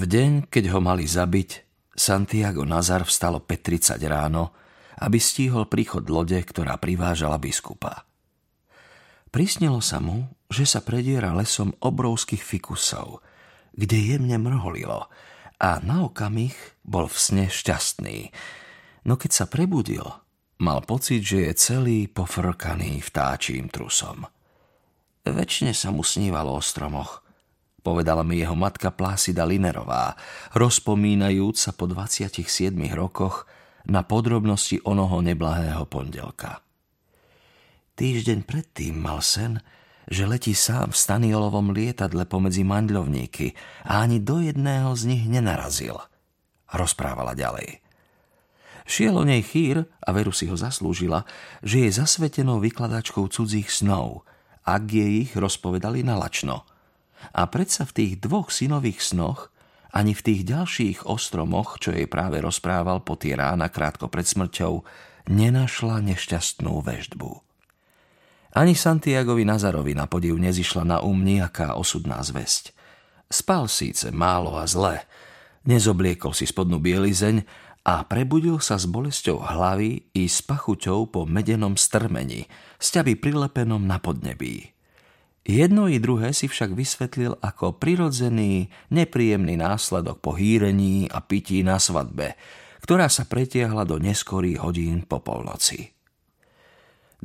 V deň, keď ho mali zabiť, Santiago Nazar vstalo 5.30 ráno, aby stíhol príchod lode, ktorá privážala biskupa. Prisnilo sa mu, že sa prediera lesom obrovských fikusov, kde jemne mrholilo a na okamih bol v sne šťastný. No keď sa prebudil, mal pocit, že je celý pofrkaný vtáčím trusom. Večne sa mu snívalo o stromoch – povedala mi jeho matka Plásida Linerová, rozpomínajúc sa po 27 rokoch na podrobnosti onoho neblahého pondelka. Týždeň predtým mal sen, že letí sám v staniolovom lietadle pomedzi mandľovníky a ani do jedného z nich nenarazil. Rozprávala ďalej. Šiel o nej chýr, a veru si ho zaslúžila, že je zasvetenou vykladačkou cudzích snov, ak jej ich rozpovedali na lačno – a predsa v tých dvoch synových snoch, ani v tých ďalších ostromoch, čo jej práve rozprával po tie rána krátko pred smrťou, nenašla nešťastnú väždbu. Ani Santiagovi Nazarovi na podiv nezišla na um nejaká osudná zväzť. Spal síce málo a zle, nezobliekol si spodnú bielizeň a prebudil sa s bolesťou hlavy i s pachuťou po medenom strmeni, sťaby prilepenom na podnebí. Jedno i druhé si však vysvetlil ako prirodzený, nepríjemný následok po hýrení a pití na svadbe, ktorá sa pretiahla do neskorých hodín po polnoci.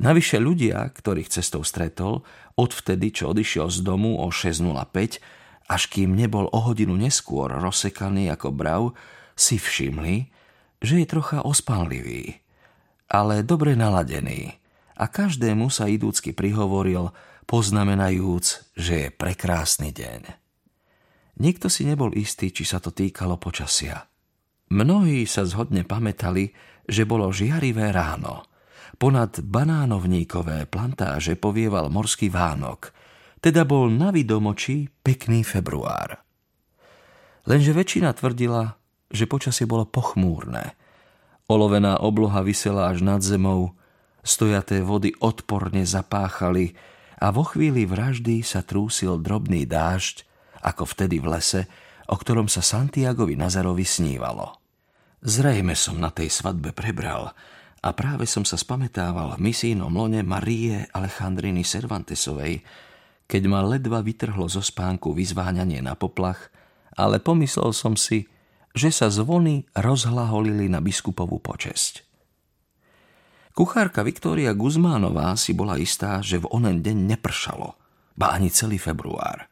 Navyše ľudia, ktorých cestou stretol, odvtedy, čo odišiel z domu o 6.05, až kým nebol o hodinu neskôr rozsekaný ako brav, si všimli, že je trocha ospánlivý, ale dobre naladený a každému sa idúcky prihovoril – poznamenajúc, že je prekrásny deň. Nikto si nebol istý, či sa to týkalo počasia. Mnohí sa zhodne pamätali, že bolo žiarivé ráno. Ponad banánovníkové plantáže povieval morský vánok, teda bol na vidomoči pekný február. Lenže väčšina tvrdila, že počasie bolo pochmúrne. Olovená obloha vysela až nad zemou, stojaté vody odporne zapáchali, a vo chvíli vraždy sa trúsil drobný dážď, ako vtedy v lese, o ktorom sa Santiagovi Nazarovi snívalo. Zrejme som na tej svadbe prebral a práve som sa spametával v misijnom lone Marie Alejandriny Cervantesovej, keď ma ledva vytrhlo zo spánku vyzváňanie na poplach, ale pomyslel som si, že sa zvony rozhlaholili na biskupovú počesť. Kuchárka Viktória Guzmánová si bola istá, že v onen deň nepršalo, ba ani celý február.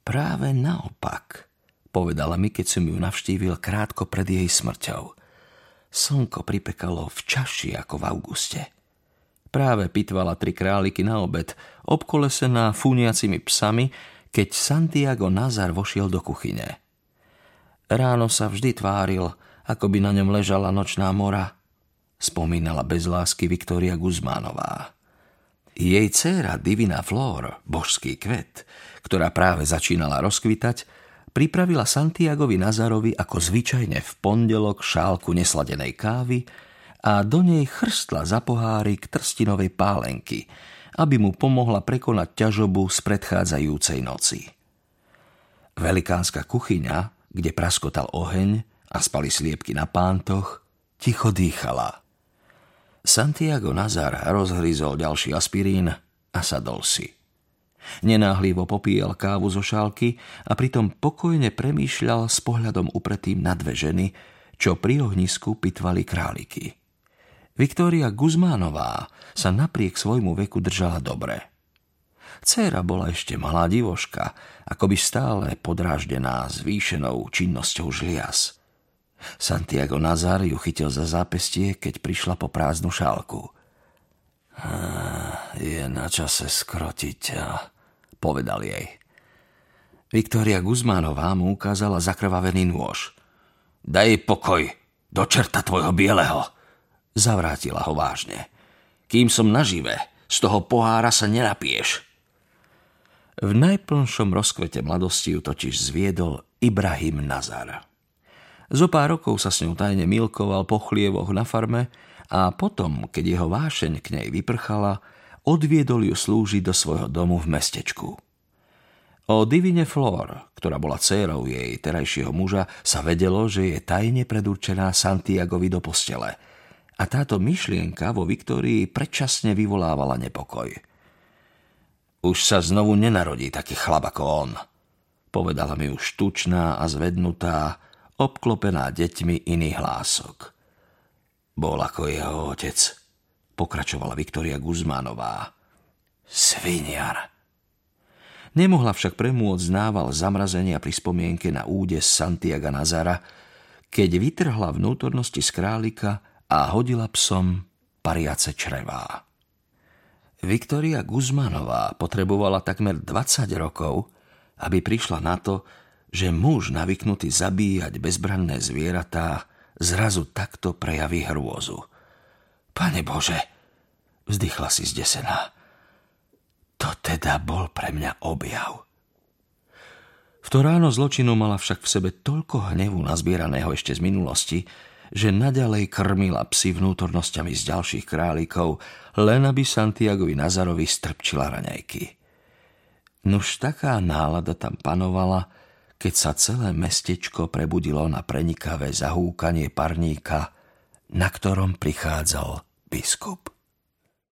Práve naopak, povedala mi, keď som ju navštívil krátko pred jej smrťou. Slnko pripekalo v čaši ako v auguste. Práve pitvala tri králiky na obed, obkolesená fúniacimi psami, keď Santiago Nazar vošiel do kuchyne. Ráno sa vždy tváril, ako by na ňom ležala nočná mora – spomínala bez lásky Viktória Guzmánová. Jej dcéra Divina Flor, božský kvet, ktorá práve začínala rozkvitať, pripravila Santiagovi Nazarovi ako zvyčajne v pondelok šálku nesladenej kávy a do nej chrstla za pohárik trstinovej pálenky, aby mu pomohla prekonať ťažobu z predchádzajúcej noci. Velikánska kuchyňa, kde praskotal oheň a spali sliepky na pántoch, ticho dýchala – Santiago Nazar rozhryzol ďalší aspirín a sadol si. Nenáhlivo popíjal kávu zo šálky a pritom pokojne premýšľal s pohľadom upretým na dve ženy, čo pri ohnisku pitvali králiky. Viktória Guzmánová sa napriek svojmu veku držala dobre. Céra bola ešte malá divoška, by stále podráždená zvýšenou činnosťou žlias – Santiago Nazar ju chytil za zápestie, keď prišla po prázdnu šálku. Je na čase skrotiť povedal jej. Viktória Guzmánová mu ukázala zakrvavený nôž. Daj pokoj, do čerta tvojho bieleho, zavrátila ho vážne. Kým som nažive, z toho pohára sa nenapieš. V najplnšom rozkvete mladosti ju totiž zviedol Ibrahim Nazar. Zo pár rokov sa s ňou tajne milkoval po chlievoch na farme a potom, keď jeho vášeň k nej vyprchala, odviedol ju slúžiť do svojho domu v mestečku. O Divine Flor, ktorá bola dcérou jej terajšieho muža, sa vedelo, že je tajne predurčená Santiagovi do postele. A táto myšlienka vo Viktórii predčasne vyvolávala nepokoj. Už sa znovu nenarodí taký chlap ako on, povedala mi už tučná a zvednutá, obklopená deťmi iných hlások. Bol ako jeho otec, pokračovala Viktoria Guzmánová. Sviniar. Nemohla však premôcť nával zamrazenia pri spomienke na údes Santiaga Nazara, keď vytrhla vnútornosti z králika a hodila psom pariace črevá. Viktoria Guzmanová potrebovala takmer 20 rokov, aby prišla na to, že muž navyknutý zabíjať bezbranné zvieratá zrazu takto prejaví hrôzu. Pane Bože, vzdychla si zdesená. To teda bol pre mňa objav. V to ráno zločinu mala však v sebe toľko hnevu nazbieraného ešte z minulosti, že naďalej krmila psy vnútornosťami z ďalších králikov, len aby Santiagovi Nazarovi strpčila raňajky. Nuž taká nálada tam panovala, keď sa celé mestečko prebudilo na prenikavé zahúkanie parníka, na ktorom prichádzal biskup.